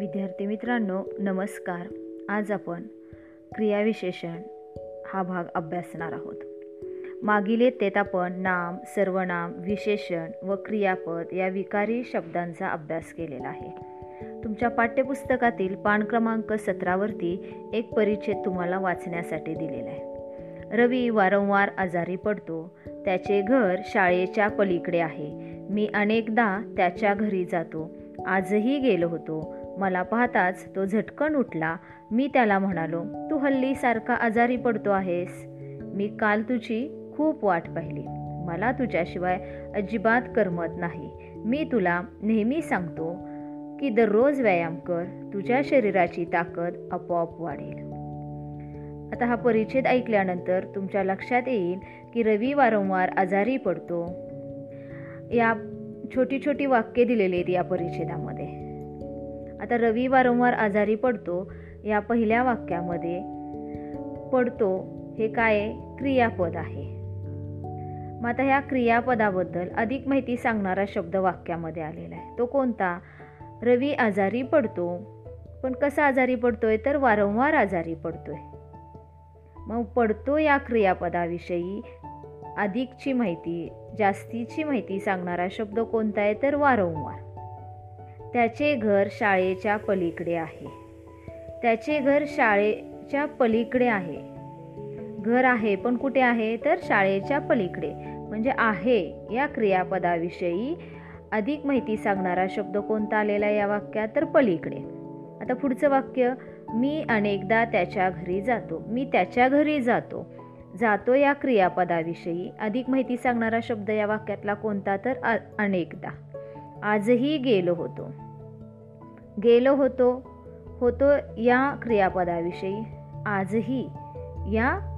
विद्यार्थी मित्रांनो नमस्कार. आज आपण क्रियाविशेषण हा भाग अभ्यासणार आहोत. मागील येतेत आपण नाम सर्वनाम विशेषण व क्रियापद या विकारी शब्दांचा अभ्यास केलेला आहे. तुमच्या पाठ्यपुस्तकातील पान क्रमांक सतरावरती एक परिच्छेद तुम्हाला वाचण्यासाठी दिलेला आहे. रवी वारंवार आजारी पडतो. त्याचे घर शाळेच्या पलीकडे आहे. मी अनेकदा त्याच्या घरी जातो. आजही गेलो होतो. मला पाहताच तो झटकन उठला. मी त्याला म्हणालो तू हल्ली सारखा आजारी पडतो आहेस. मी काल तुझी खूप वाट पाहिली. मला तुझ्याशिवाय अजिबात करमत नाही. मी तुला नेहमी सांगतो की दररोज व्यायाम कर. तुझ्या शरीराची ताकद आपोआप वाढेल. आता हा परिच्छेद ऐकल्यानंतर तुमच्या लक्षात येईल की रवी वारंवार आजारी पडतो. या छोटी छोटी वाक्ये दिलेली आहेत या परिच्छेदामध्ये. आता रवी वारंवार आजारी पडतो या पहिल्या वाक्यामध्ये पडतो हे काय क्रियापद आहे. मग आता ह्या क्रियापदाबद्दल अधिक माहिती सांगणारा शब्द वाक्यामध्ये आलेला आहे. तो कोणता? रवी आजारी पडतो पण कसा आजारी पडतोय? तर वारंवार आजारी पडतोय. मग पडतो या क्रियापदाविषयी अधिकची माहिती जास्तीची माहिती सांगणारा शब्द कोणता आहे? तर वारंवार. त्याचे घर शाळेच्या पलीकडे आहे. त्याचे घर शाळेच्या पलीकडे आहे. घर आहे पण कुठे आहे? तर शाळेच्या पलीकडे. म्हणजे आहे या क्रियापदाविषयी अधिक माहिती सांगणारा शब्द कोणता आलेला या वाक्यात? तर पलीकडे. आता पुढचं वाक्य मी अनेकदा त्याच्या घरी जातो. मी त्याच्या घरी जातो. जातो या क्रियापदाविषयी अधिक माहिती सांगणारा शब्द या वाक्यातला कोणता? तर अनेकदा. आजही गेलो होतो. गेलो होतो होतो या क्रियापदाविषयी. आजही या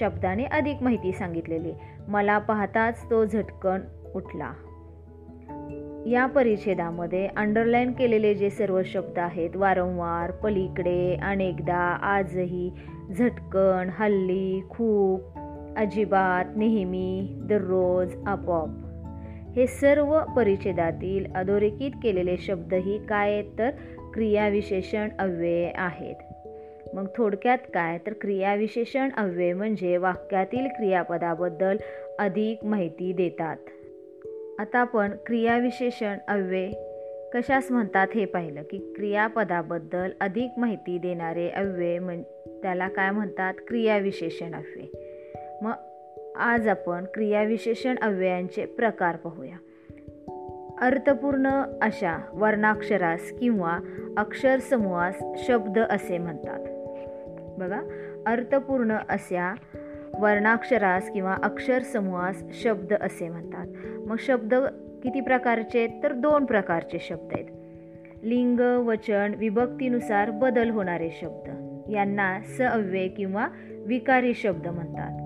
शब्दाने अधिक माहिती सांगितलेली. मला पाहताच तो झटकन उठला. या परिच्छेदामध्ये अंडरलाईन केलेले जे सर्व शब्द आहेत वारंवार पलीकडे अनेकदा आजही झटकन हल्ली खूप अजिबात नेहमी दररोज आपोआप. हे सर्व परिच्छेदातील अधोरेखित केलेले शब्दही काय आहेत? तर क्रियाविशेषण अव्यय आहेत. मग थोडक्यात काय? तर क्रियाविशेषण अव्यय म्हणजे वाक्यातील क्रियापदाबद्दल अधिक माहिती देतात. आता आपण क्रियाविशेषण अव्यय कशास म्हणतात हे पाहिलं की क्रियापदाबद्दल अधिक माहिती देणारे अव्यय म्हण त्याला काय म्हणतात? क्रियाविशेषण अव्यय. मग आज आपण क्रियाविशेषण अव्ययांचे प्रकार पाहूया. अर्थपूर्ण अशा वर्णाक्षरास किंवा अक्षरसमूहास शब्द असे म्हणतात. बघा अर्थपूर्ण अशा वर्णाक्षरास किंवा अक्षरसमूहास शब्द असे म्हणतात. मग शब्द किती प्रकारचे तर दोन प्रकारचे शब्द आहेत. लिंग वचन विभक्तीनुसार बदल होणारे शब्द. यांना सअव्यय किंवा विकारी शब्द म्हणतात.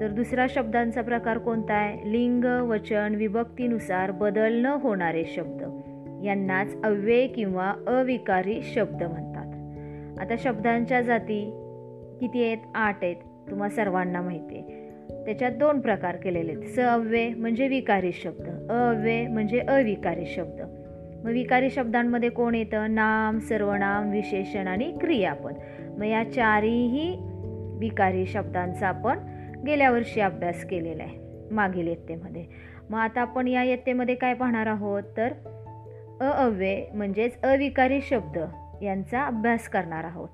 तर दुसरा शब्दांचा प्रकार कोणता आहे? लिंग वचन विभक्तीनुसार बदल न होणारे शब्द. यांनाच अव्यय किंवा अविकारी शब्द म्हणतात. आता शब्दांच्या जाती किती आहेत? आठ आहेत. तुम्हा सर्वांना माहिती आहे. त्याच्यात दोन प्रकार केलेले आहेत. स अव्यय म्हणजे विकारी शब्द. अव्यय म्हणजे अविकारी शब्द. मग विकारी शब्दांमध्ये कोण येतं? नाम सर्वनाम विशेषण आणि क्रियापद. मग या चारही विकारी शब्दांचा आपण गेल्या वर्षी अभ्यास केलेला आहे मागील येत्तेमध्ये मग आता आपण या येत्तेमध्ये काय पाहणार आहोत? तर अव्यय म्हणजेच अविकारी शब्द यांचा अभ्यास करणार आहोत.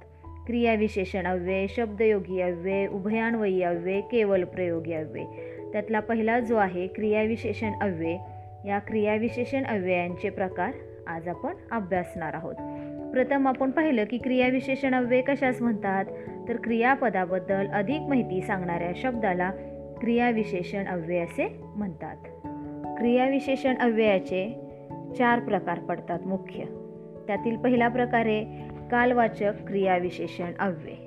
क्रियाविशेषण अव्यय शब्दयोगी अव्यय उभयान्वयी अव्यय केवल प्रयोगी अव्यय. त्यातला पहिला जो आहे क्रियाविशेषण अव्यय या क्रियाविशेषण अव्ययांचे प्रकार आज आपण अभ्यासणार आहोत. प्रथम आपण पाहिलं की क्रियाविशेषण अव्यय कशास म्हणतात? तर क्रियापदाबद्दल अधिक माहिती सांगणाऱ्या शब्दाला क्रियाविशेषण अव्यय असे म्हणतात. क्रियाविशेषण अव्ययाचे चार प्रकार पडतात मुख्य. त्यातील पहिला प्रकार आहे कालवाचक क्रियाविशेषण अव्यय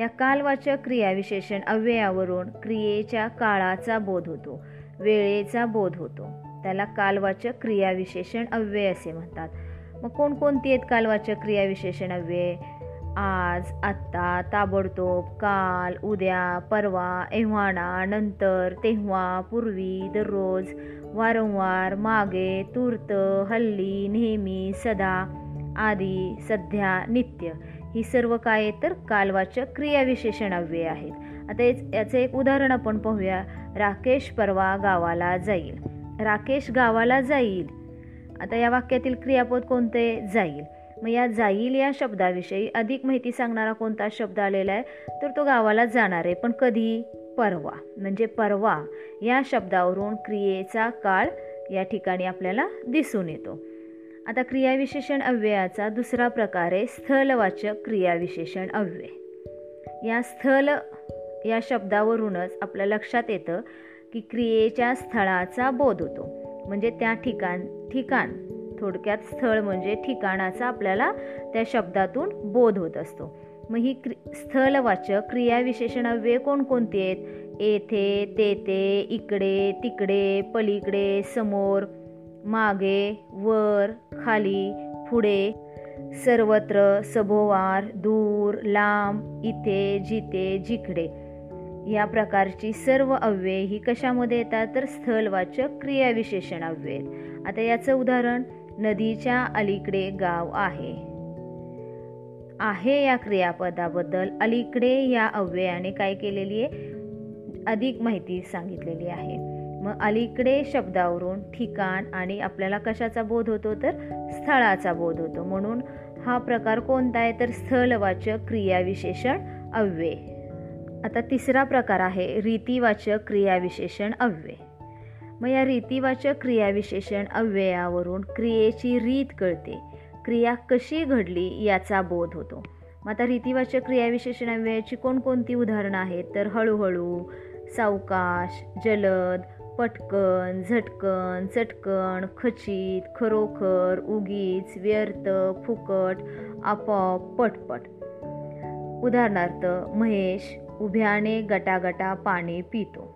या कालवाचक क्रियाविशेषण अव्ययावरून क्रियेच्या काळाचा बोध होतो वेळेचा बोध होतो. त्याला कालवाचक क्रियाविशेषण अव्यय असे म्हणतात. मग कोणकोणती आहेत कालवाचक क्रियाविशेषणव्ये आज आत्ता ताबडतोब काल उद्या परवा एव्हाना नंतर तेव्हा पूर्वी दररोज वारंवार मागे तूर्त हल्ली नेहमी सदा आदी सध्या नित्य. ही सर्व काय तर कालवाचक क्रियाविशेषणव्ये आहेत. आता याचं एक उदाहरण आपण पाहूया. राकेश परवा गावाला जाईल. राकेश गावाला जाईल. आता या वाक्यातील क्रियापद कोणते? जाईल. मग या जाईल या शब्दाविषयी अधिक माहिती सांगणारा कोणता शब्द आलेला आहे? तर तो गावाला जाणार आहे. पण कधी? परवा. म्हणजे परवा. या शब्दावरून क्रियेचा काळ या ठिकाणी आपल्याला दिसून येतो. आता क्रियाविशेषण अव्ययाचा दुसरा प्रकार आहे स्थलवाचक क्रियाविशेषण अव्यय. या स्थल या शब्दावरूनच आपल्या लक्षात येतं की क्रियेच्या स्थळाचा बोध होतो. म्हणजे त्या ठिकाण ठिकाण. थोडक्यात स्थळ म्हणजे ठिकाणाचा आपल्याला त्या शब्दातून बोध होत असतो. मग ही क्रि स्थलवाचक क्रियाविशेषणाव्यय कोणकोणती आहेत? येथे तेथे इकडे तिकडे पलीकडे समोर मागे वर खाली पुढे सर्वत्र सभोवार दूर लांब इथे जिथे जिकडे. या प्रकारची सर्व अव्यय ही कशामध्ये येतात? तर स्थलवाचक क्रियाविशेषण अव्यय आता याचं उदाहरण नदीच्या अलीकडे गाव आहे. आहे या क्रियापदाबद्दल अलीकडे या अव्ययाने काय केलेली आहे? अधिक माहिती सांगितलेली आहे. मग अलीकडे शब्दावरून ठिकाण आणि आपल्याला कशाचा बोध होतो? तर स्थळाचा बोध होतो. म्हणून हा प्रकार कोणता आहे? तर स्थलवाचक क्रियाविशेषण अव्यय. आता तिसरा प्रकार आहे रीतिवाचक क्रियाविशेषण अव्यय. मग या रीतिवाचक क्रियाविशेषण अव्ययावरून क्रियेची रीत कळते. क्रिया कशी घडली याचा बोध होतो. मग आता रीतिवाचक क्रियाविशेषण अव्ययाची कोणकोणती उदाहरणं आहेत? तर हळूहळू सावकाश जलद पटकन झटकन चटकन खचित खरोखर उगीच व्यर्थ फुकट आपोआप पटपट. उदाहरणार्थ महेश उभ्याने गटागटा पाणी पितो.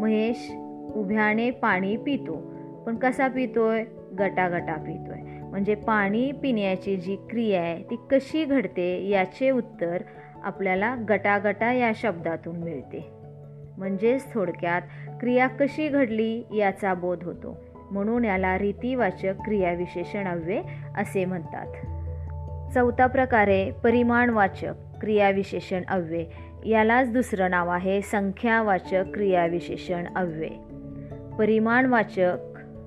महेश उभ्याने पाणी पितो. पण कसा पितोय? गटागटा पितोय. म्हणजे पाणी पिण्याची जी क्रिया आहे ती कशी घडते याचे उत्तर आपल्याला गटागटा या शब्दातून मिळते. म्हणजेच थोडक्यात क्रिया कशी घडली याचा बोध होतो. म्हणून याला रीतीवाचक क्रियाविशेषण अव्यय असे म्हणतात. चौथा प्रकारे परिमाणवाचक क्रियाविशेषण अव्यय यालाच दुसरं नाव आहे संख्यावाचक क्रियाविशेषण अव्यय. परिमाणवाचक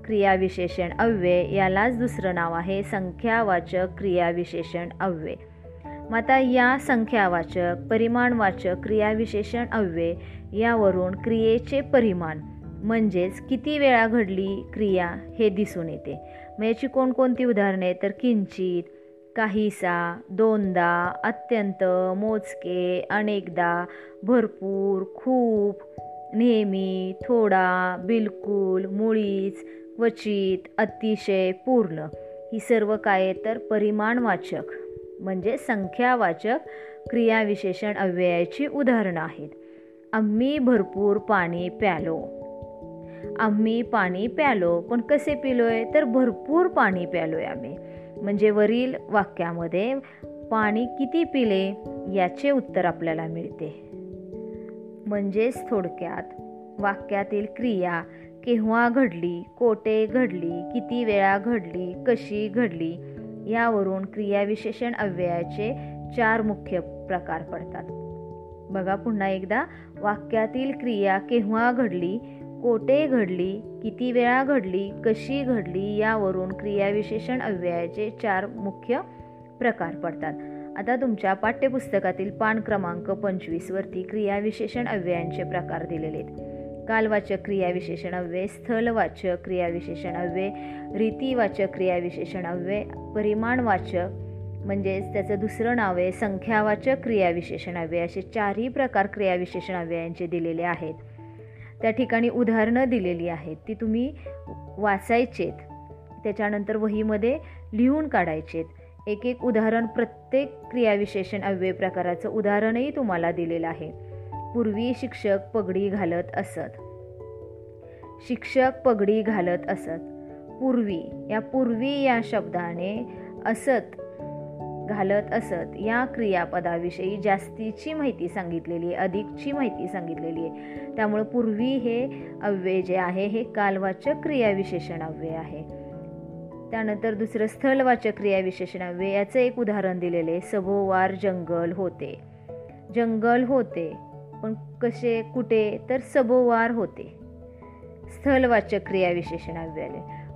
क्रियाविशेषण अव्यय यालाच दुसरं नाव आहे संख्यावाचक क्रियाविशेषण अव्यय. मग आता या संख्यावाचक परिमाणवाचक क्रियाविशेषण अव्यय यावरून क्रियेचे परिमाण म्हणजेच किती वेळा घडली क्रिया हे दिसून येते. मग याची कोणकोणती उदाहरणे तर किंचित काहीसा दोनदा अत्यंत मोजके अनेकदा भरपूर खूप नेहमी थोडा बिलकुल मुळीच क्वचित अतिशय पूर्ण. ही सर्व काय तर परिमाणवाचक म्हणजे संख्यावाचक क्रियाविशेषण अव्ययाची उदाहरणं आहेत. आम्ही भरपूर पाणी प्यालो. आम्ही पाणी प्यालो पण कसे पिलोय? तर भरपूर पाणी प्यालोय आम्ही. म्हणजे वरील वाक्यामध्ये पाणी किती पिले याचे उत्तर आपल्याला मिळते. म्हणजेच थोडक्यात वाक्यातील क्रिया केव्हा घडली कोठे घडली किती वेळा घडली कशी घडली यावरून क्रियाविशेषण अव्ययाचे चार मुख्य प्रकार पडतात. बघा पुन्हा एकदा वाक्यातील क्रिया केव्हा घडली कोठे घडली किती वेळा घडली कशी घडली यावरून क्रियाविशेषण अव्ययाचे चार मुख्य प्रकार पडतात. आता तुमच्या पाठ्यपुस्तकातील पान क्रमांक पंचवीसवरती क्रियाविशेषण अव्ययांचे प्रकार दिलेले आहेत. कालवाचक क्रियाविशेषण अव्यय स्थलवाचक क्रियाविशेषण अव्यय रीतीवाचक क्रियाविशेषण अव्यय परिमाणवाचक म्हणजेच त्याचं दुसरं नाव आहे संख्यावाचक क्रियाविशेषण अव्यय असे चारही प्रकार क्रियाविशेषण अव्ययांचे दिलेले आहेत. त्या ठिकाणी उदाहरणं दिलेली आहेत. ती तुम्ही वाचायचेत. त्याच्यानंतर वहीमध्ये लिहून काढायचेत. एक एक उदाहरण प्रत्येक क्रियाविशेषण अव्यय प्रकाराचं उदाहरणही तुम्हाला दिलेलं आहे. पूर्वी शिक्षक पगडी घालत असत. शिक्षक पगडी घालत असत. पूर्वी या पूर्वी या शब्दाने असत घालत असत. या क्रियापदाविषयी जास्तीची माहिती सांगितलेली आहे. अधिकची माहिती सांगितलेली आहे. त्यामुळे पूर्वी हे अव्यय जे आहे हे कालवाचक क्रियाविशेषण अव्यय आहे. त्यानंतर दुसरं स्थलवाचक क्रियाविशेषण अव्यय. याचं एक उदाहरण दिलेले सभोवार जंगल होते. जंगल होते पण कसे कुठे? तर सभोवार होते. स्थलवाचक क्रियाविशेषण अव्यय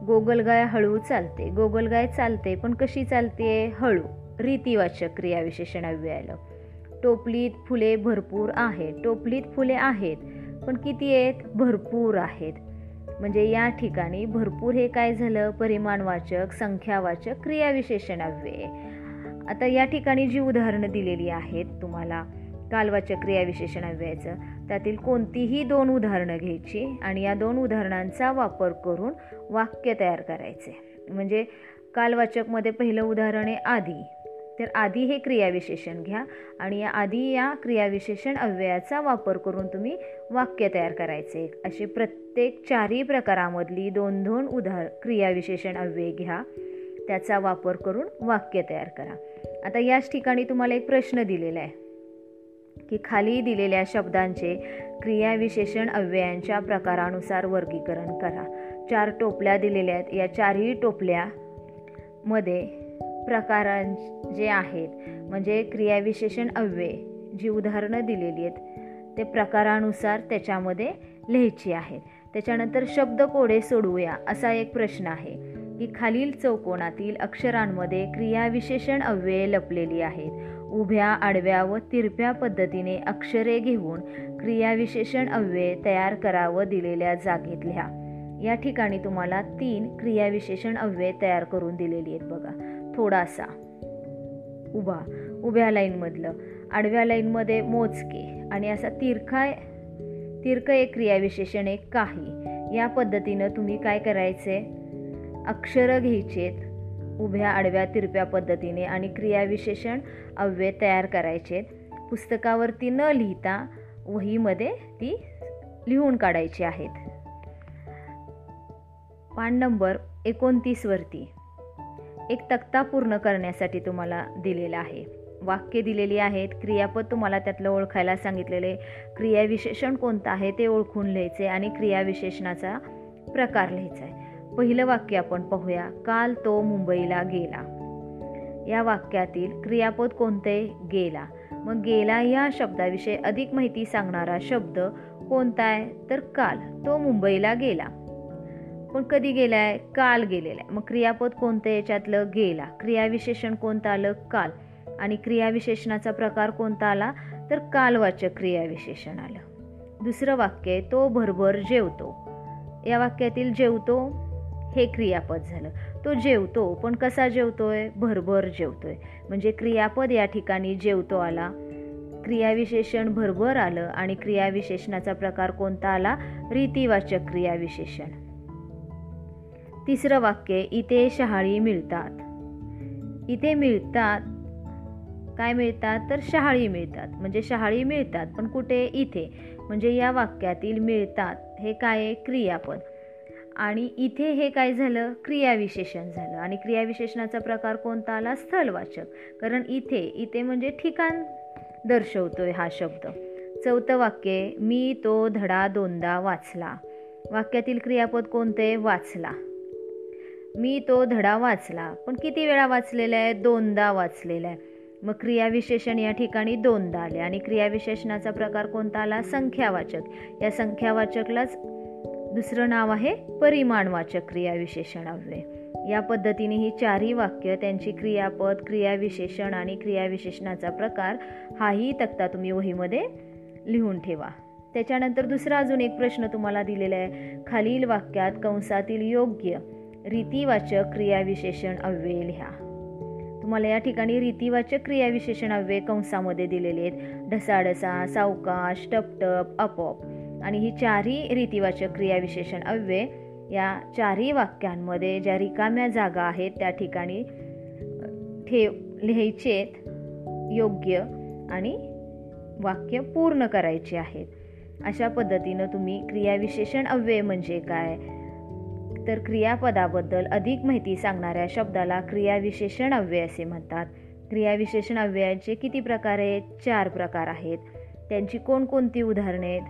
गोगलगाय हळू चालते. गोगलगाय चालते पण कशी चालते? हळू. रीतिवाचक क्रियाविशेषण आलं टोपलीत फुले भरपूर आहेत. टोपलीत फुले आहेत पण किती आहेत? भरपूर आहेत. म्हणजे या ठिकाणी भरपूर हे काय झालं? परिमाणवाचक संख्यावाचक क्रियाविशेषण अव्यय. आता या ठिकाणी जी उदाहरणं दिलेली आहेत तुम्हाला कालवाचक क्रियाविशेषण अव्ययाचं त्यातील कोणतीही दोन उदाहरणं घ्यायची आणि या दोन उदाहरणांचा वापर करून वाक्य तयार करायचे. म्हणजे कालवाचकमध्ये पहिलं उदाहरण आहे आधी तर आधी हे क्रियाविशेषण घ्या आणि या आधी या क्रियाविशेषण अव्ययाचा वापर करून तुम्ही वाक्य तयार करायचे. असे प्रत्येक चारही प्रकारामधली दोन दोन उदाहर क्रियाविशेषण अव्यय घ्या. त्याचा वापर करून वाक्य तयार करा. आता याच ठिकाणी तुम्हाला एक प्रश्न दिलेला आहे की खाली दिलेल्या शब्दांचे क्रियाविशेषण अव्ययांच्या प्रकारानुसार वर्गीकरण करा. चार टोपल्या दिलेल्या आहेत. या चारही टोपल्यामध्ये प्रकारां जे आहेत म्हणजे क्रियाविशेषण अव्यय जी उदाहरणं दिलेली आहेत ते प्रकारानुसार त्याच्यामध्ये लिहायची आहेत. त्याच्यानंतर शब्द कोडे सोडवूया असा एक प्रश्न आहे की खालील चौकोनातील अक्षरांमध्ये क्रियाविशेषण अव्यय लपलेली आहेत. उभ्या आडव्या व तिरप्या पद्धतीने अक्षरे घेऊन क्रियाविशेषण अव्यय तयार करावं दिलेल्या जागेत लिहा. या ठिकाणी तुम्हाला तीन क्रियाविशेषण अव्यय तयार करून दिलेली आहेत बघा. थोडासा. उभा उभ्या लाईनमधलं. आडव्या लाईनमध्ये मोजके. आणि असा तिरखा तिरक एक क्रियाविशेषण एक काही. या पद्धतीनं तुम्ही काय करायचे? अक्षरं घ्यायचेत. उभ्या आडव्या तिरप्या पद्धतीने आणि क्रियाविशेषण अव्यय तयार करायचे पुस्तकावरती न लिहिता वहीमध्ये ती लिहून काढायची आहेत. पान नंबर एकोणतीसवरती. एक तक्ता पूर्ण करण्यासाठी तुम्हाला दिलेला आहे. वाक्य दिलेली आहेत. क्रियापद तुम्हाला त्यातलं ओळखायला सांगितलेले. क्रियाविशेषण कोणतं आहे ते ओळखून लिहायचे आणि क्रियाविशेषणाचा प्रकार लिहायचा आहे. पहिलं वाक्य आपण पाहूया. काल तो मुंबईला गेला. या वाक्यातील क्रियापद कोणते? गेला. मग गेला या शब्दाविषयी अधिक माहिती सांगणारा शब्द कोणता आहे? तर काल तो मुंबईला गेला. पण कधी गेलाय? काल गेलेला आहे मग क्रियापद कोणतं याच्यातलं गेला? क्रियाविशेषण कोणतं आलं? काल. आणि क्रियाविशेषणाचा प्रकार कोणता आला? तर कालवाचक क्रियाविशेषण आलं. दुसरं वाक्य आहे तो भरभर जेवतो. या वाक्यातील जेवतो हे क्रियापद झालं. तो जेवतो पण कसा जेवतोय? भरभर जेवतोय. म्हणजे क्रियापद या ठिकाणी जेवतो आला क्रियाविशेषण भरभर आलं आणि क्रियाविशेषणाचा प्रकार कोणता आला? रीतिवाचक क्रियाविशेषण. तिसरं वाक्य इथे शहाळी मिळतात. इथे मिळतात काय मिळतात? तर शहाळी मिळतात. म्हणजे शहाळी मिळतात पण कुठे? इथे. म्हणजे या वाक्यातील मिळतात हे काय क्रियापद आणि इथे हे काय झालं? क्रियाविशेषण झालं. आणि क्रियाविशेषणाचा प्रकार कोणता आला? स्थलवाचक. कारण इथे इथे म्हणजे ठिकाण दर्शवतोय हा शब्द. चौथं वाक्य मी तो धडा दोनदा वाचला. वाक्यातील क्रियापद कोणते वाचला. मी तो धडा वाचला. पण किती वेळा वाचलेला आहे? दोनदा वाचलेला आहे. मग क्रियाविशेषण या ठिकाणी दोनदा आले. आणि क्रियाविशेषणाचा प्रकार कोणता आला? संख्यावाचक. या संख्यावाचकलाच दुसरं नाव आहे परिमाणवाचक क्रियाविशेषणावे या पद्धतीने ही चारही वाक्य त्यांची क्रियापद क्रियाविशेषण आणि क्रियाविशेषणाचा प्रकार हाही तक्ता तुम्ही वहीमध्ये लिहून ठेवा. त्याच्यानंतर दुसरा अजून एक प्रश्न तुम्हाला दिलेला आहे. खालील वाक्यात कंसातील योग्य रीतिवाचक क्रियाविशेषण अव्यय लिहा. तुम्हाला या ठिकाणी रीतिवाचक क्रियाविशेषण अव्यय कंसामध्ये दिलेले आहेत. ढसाढसा सावकाश टपटप अपॉप. आणि ही चारही रीतिवाचक क्रियाविशेषण अव्यय या चारही वाक्यांमध्ये ज्या रिकाम्या जागा आहेत त्या ठिकाणी ठेव लिहायचेत योग्य आणि वाक्य पूर्ण करायचे आहेत. अशा पद्धतीनं तुम्ही क्रियाविशेषण अव्यय म्हणजे काय? तर क्रियापदाबद्दल अधिक माहिती सांगणाऱ्या शब्दाला क्रियाविशेषण अव्यय असे म्हणतात. क्रियाविशेषण अव्ययाचे किती प्रकार आहेत? चार प्रकार आहेत. त्यांची कोणकोणती उदाहरणे आहेत?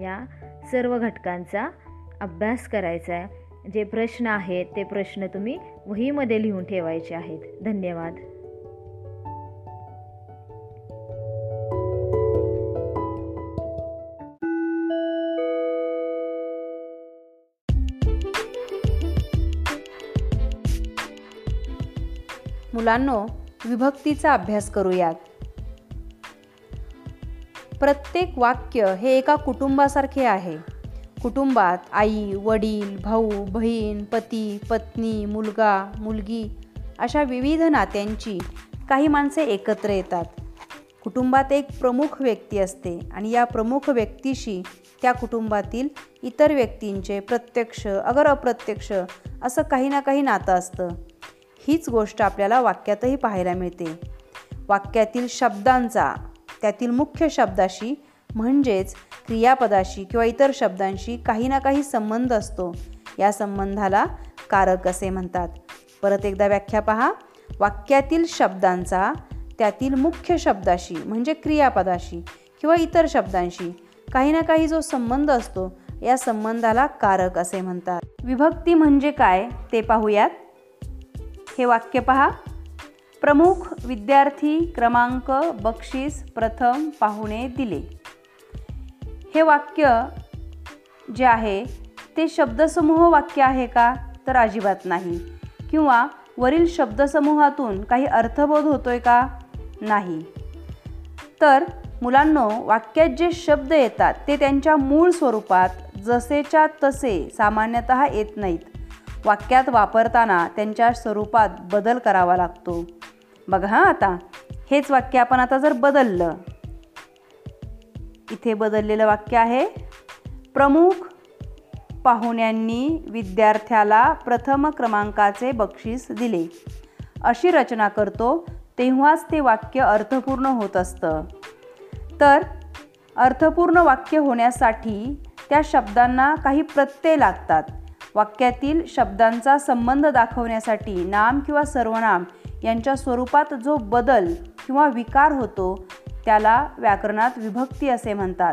या सर्व घटकांचा अभ्यास करायचा आहे. जे प्रश्न आहेत ते प्रश्न तुम्ही वहीमध्ये लिहून ठेवायचे आहेत. धन्यवाद. मुलांनो विभक्तीचा अभ्यास करूयात. प्रत्येक वाक्य हे एका कुटुंबासारखे आहे. कुटुंबात आई वडील भाऊ बहीण पती पत्नी मुलगा मुलगी अशा विविध नात्यांची काही माणसे एकत्र येतात. कुटुंबात एक प्रमुख व्यक्ती असते आणि या प्रमुख व्यक्तीशी त्या कुटुंबातील इतर व्यक्तींचे प्रत्यक्ष अगर अप्रत्यक्ष असं काही ना काही नातं असतं. हीच गोष्ट आपल्याला वाक्यातही पाहायला मिळते. वाक्यातील शब्दांचा त्यातील मुख्य शब्दाशी म्हणजेच क्रियापदाशी किंवा इतर शब्दांशी काही ना काही संबंध असतो. या संबंधाला कारक असे म्हणतात. परत एकदा व्याख्या पहा. वाक्यातील शब्दांचा त्यातील मुख्य शब्दाशी म्हणजे क्रियापदाशी किंवा इतर शब्दांशी काही ना काही जो संबंध असतो या संबंधाला कारक असे म्हणतात. विभक्ती म्हणजे काय ते पाहूयात. हे वाक्य पहा. प्रमुख विद्यार्थी क्रमांक बक्षीस प्रथम पाहुणे दिले. हे वाक्य जे आहे ते शब्दसमूह वाक्य आहे का? तर अजिबात नाही. किंवा वरील शब्दसमूहातून काही अर्थबोध होतोय का? नाही. तर मुलांनो वाक्यात जे शब्द येतात ते त्यांच्या मूळ स्वरूपात जसेच्या तसे सामान्यतः येत नाहीत. वाक्यात वापरताना त्यांच्या स्वरूपात बदल करावा लागतो. बघा हां आता. हेच वाक्य आपण आता जर बदललं. इथे बदललेलं वाक्य आहे. प्रमुख पाहुण्यांनी विद्यार्थ्याला प्रथम क्रमांकाचे बक्षीस दिले. अशी रचना करतो तेव्हाच ते वाक्य अर्थपूर्ण होत असतं. तर अर्थपूर्ण वाक्य होण्यासाठी त्या शब्दांना काही प्रत्यय लागतात. वाक्यातील शब्दांचा संबंध दाखवण्यासाठी नाम किंवा सर्वनाम यांच्या स्वरूपात जो बदल किंवा विकार होतो त्याला व्याकरणात विभक्ती असे म्हणतात.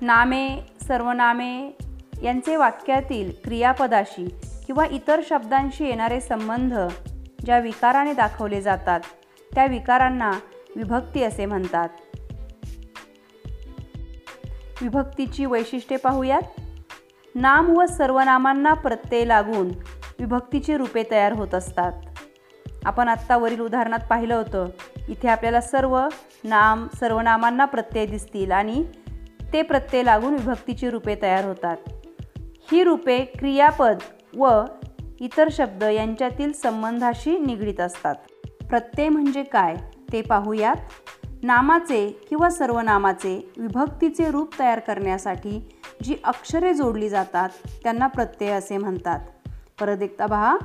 नामे सर्वनामे यांचे वाक्यातील क्रियापदाशी किंवा इतर शब्दांशी येणारे संबंध ज्या विकाराने दाखवले जातात त्या विकारांना विभक्ती असे म्हणतात. विभक्तीची वैशिष्ट्ये पाहूयात. नाम व सर्वनामांना प्रत्यय लागून विभक्तीची रूपे तयार होत असतात. आपण आत्ता वरील उदाहरणात पाहिलं होतं. इथे आपल्याला सर्व नाम सर्वनामांना प्रत्यय दिसतील आणि ते प्रत्यय लागून विभक्तीची रूपे तयार होतात. ही रूपे क्रियापद व इतर शब्द यांच्यातील संबंधाशी निगडीत असतात. प्रत्यय म्हणजे काय ते पाहूयात. नामाचे किंवा सर्वनामाचे विभक्तीचे रूप तयार करण्यासाठी जी अक्षरे जोडली जातात त्यांना प्रत्यय असे म्हणतात. परत एकदा पहा.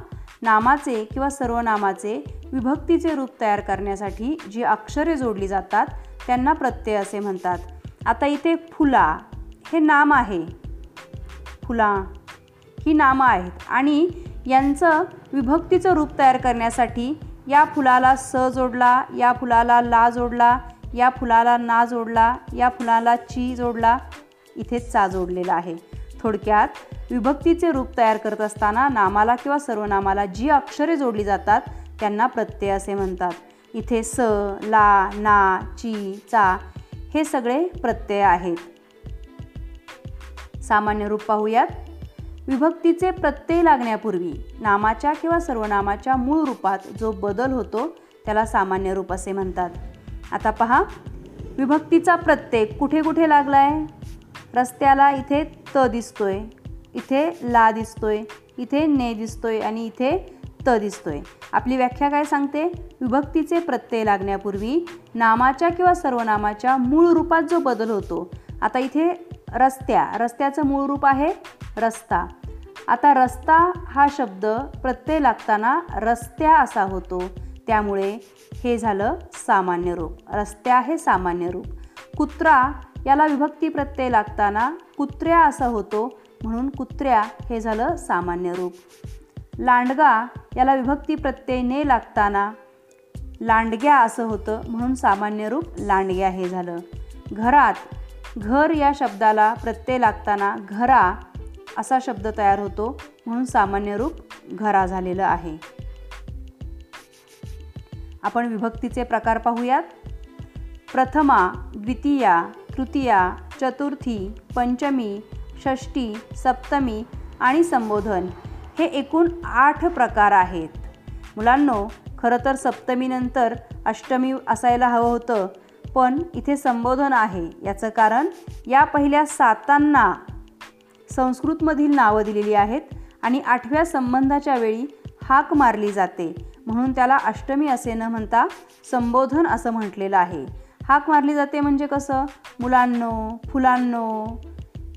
नामाचे किंवा सर्वनामाचे विभक्तीचे रूप तयार करण्यासाठी जी अक्षरे जोडली जातात त्यांना प्रत्यय असे म्हणतात. आता इथे फुला हे नाम आहे. फुला ही नामं आहेत. आणि यांचं विभक्तीचं रूप तयार करण्यासाठी या फुलाला स जोडला या फुलाला ला जोडला या फुलाला ना जोडला या फुलाला ची जोडला इथे चा जोडलेला आहे. थोडक्यात विभक्तीचे रूप तयार करत असताना नामाला किंवा सर्वनामाला जी अक्षरे जोडली जातात त्यांना प्रत्यय असे म्हणतात. इथे स ला ना ची चा हे सगळे प्रत्यय आहेत. सामान्य रूप पाहूयात. विभक्तीचे प्रत्यय लागण्यापूर्वी नामाच्या किंवा सर्वनामाच्या मूळ रूपात जो बदल होतो त्याला सामान्य रूप असे म्हणतात. आता पहा विभक्तीचा प्रत्यय कुठे कुठे लागला आहे रस्त्याला इथे त दिसतोय इथे ला दिसतोय इथे ने दिसतोय आणि इथे त दिसतोय. आपली व्याख्या काय सांगते? विभक्तीचे प्रत्यय लागण्यापूर्वी नामाच्या किंवा सर्वनामाच्या मूळ रूपात जो बदल होतो आता इथे रस्त्या रस्त्याचं मूळ रूप आहे रस्ता. आता रस्ता हा शब्द प्रत्यय लागताना रस्त्या असा होतो त्यामुळे हे झालं सामान्य रूप. रस्त्या हे सामान्य रूप. कुत्रा याला विभक्ती प्रत्यय लागताना कुत्र्या असं होतो म्हणून कुत्र्या हे झालं सामान्य रूप. लांडगा याला विभक्ती प्रत्यय ने लागताना लांडग्या असं होतं म्हणून सामान्य रूप लांडग्या हे झालं. घरात घर या शब्दाला प्रत्यय लागताना घरा असा शब्द तयार होतो म्हणून सामान्य रूप घरा झालेलं आहे. आपण विभक्तीचे प्रकार पाहूयात. प्रथमा द्वितीया तृतीया चतुर्थी पंचमी षष्टी सप्तमी आणि संबोधन हे एकूण आठ प्रकार आहेत. मुलांनो खरं तर सप्तमीनंतर अष्टमी असायला हवं होतं पण इथे संबोधन आहे. याचं कारण या पहिल्या सातांना संस्कृतमधील नावं दिलेली आहेत आणि आठव्या संबंधाच्या वेळी हाक मारली जाते. म्हणून त्याला अष्टमी असे न म्हणता संबोधन असं म्हटलेलं आहे. हाक मारली जाते म्हणजे कसं? मुलांनो फुलांनो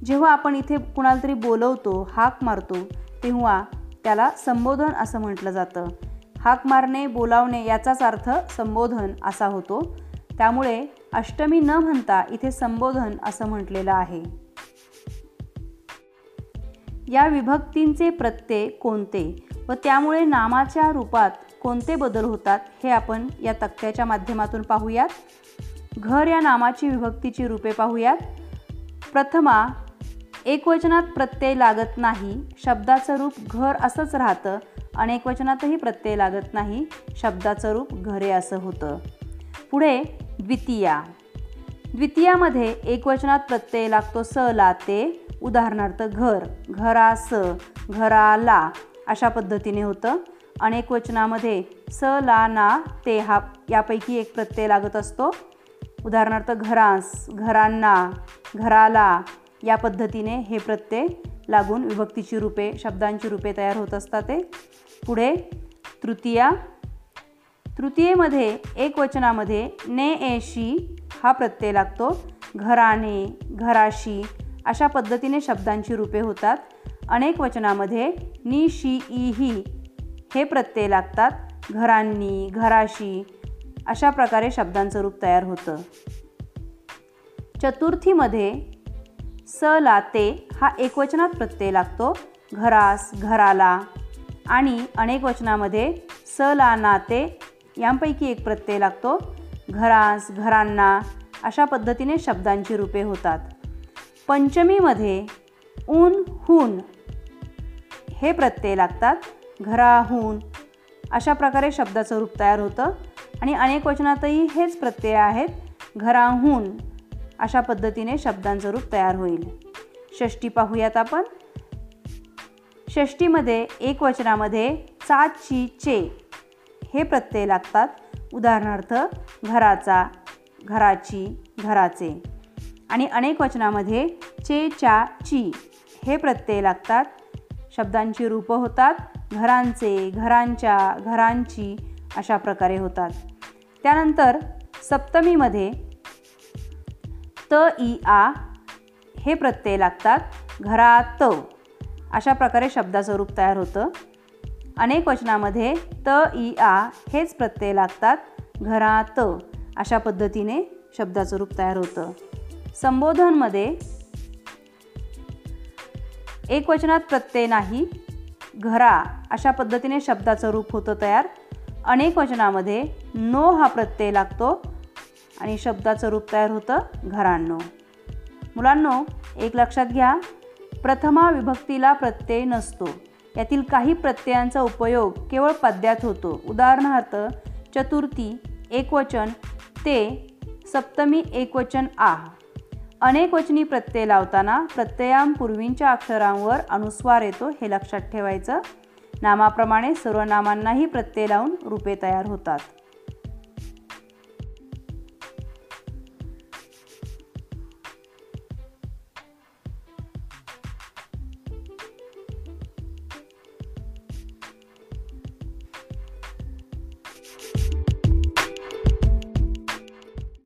जेव्हा आपण इथे कुणाला तरी बोलवतो हाक मारतो तेव्हा त्याला संबोधन असं म्हटलं जातं. हाक मारणे बोलावणे याचाच अर्थ संबोधन असा होतो. त्यामुळे अष्टमी न म्हणता इथे संबोधन असं म्हटलेलं आहे. या विभक्तींचे प्रत्यय कोणते व त्यामुळे नामाच्या रूपात कोणते बदल होतात हे आपण या तक्त्याच्या माध्यमातून पाहूयात. घर या नामाची विभक्तीची रूपे पाहूयात. प्रथमा एकवचनात प्रत्यय लागत नाही शब्दाचं रूप घर असंच राहतं अनेक वचनातही प्रत्यय लागत नाही शब्दाचं रूप घरे असं होतं. पुढे द्वितीया. द्वितीयामध्ये एकवचनात प्रत्यय लागतो स ला ते उदाहरणार्थ घर. घरा स घराला अशा पद्धतीने होतं. अनेक वचनामध्ये स ला ना ते हा यापैकी एक प्रत्यय लागत असतो. उदाहरणार्थ घरास घरांना घराला या पद्धतीने हे प्रत्यय लागून विभक्तीची रूपे शब्दांची रूपे तयार होत असतात ते. पुढे तृतीया. तृतीयेमध्ये एक वचनामध्ये ने एशी हा प्रत्यय लागतो. घराने घराशी अशा पद्धतीने शब्दांची रूपे होतात. अनेक वचनामध्ये नि शी ई ही हे प्रत्यय लागतात. घरांनी घराशी अशा प्रकारे शब्दांचं रूप तयार होतं. चतुर्थीमध्ये स लाते हा एकवचनात प्रत्यय लागतो. घरास घराला आणि अनेक वचनामध्ये स ला नाते यांपैकी एक प्रत्यय लागतो. घरास घरांना अशा पद्धतीने शब्दांची रूपे होतात. पंचमीमध्ये ऊन हून हे प्रत्यय लागतात. घराहून अशा प्रकारे शब्दाचं रूप तयार होतं. आणि अनेक वचनातही हेच प्रत्यय आहेत घराहून अशा पद्धतीने शब्दांचं रूप तयार होईल. षष्टी पाहूयात आपण. षष्टीमध्ये एक वचनामध्ये चाची चे हे प्रत्यय लागतात. उदाहरणार्थ घराचा घराची घराचे आणि अनेक वचनामध्ये चे चा ची हे प्रत्यय लागतात. शब्दांची रूपं होतात. घरांचे घरांच्या घरांची अशा प्रकारे होतात. त्यानंतर सप्तमीमध्ये त इ आ हे प्रत्यय लागतात. घरात अशा प्रकारे शब्दाचं रूप तयार होतं. अनेक वचनामध्ये त इ आ हेच प्रत्यय लागतात. घरात अशा पद्धतीने शब्दाचं रूप तयार होतं. संबोधनमध्ये एक वचनात प्रत्यय नाही घरा अशा पद्धतीने शब्दाचं रूप होतं तयार. अनेक वचनामध्ये नो हा प्रत्यय लागतो आणि शब्दाचं रूप तयार होतं घरांनो. मुलांनो एक लक्षात घ्या प्रथमा विभक्तीला प्रत्यय नसतो. यातील काही प्रत्ययांचा उपयोग केवळ पद्यात होतो. उदाहरणार्थ चतुर्थी एकवचन ते सप्तमी एकवचन आह अनेकवचनी प्रत्यय लावताना प्रत्ययांपूर्वींच्या अक्षरांवर अनुस्वार येतो हे लक्षात ठेवायचं नामाप्रमाणे सर्व नामांनाही प्रत्यय लावून रूपे तयार होतात.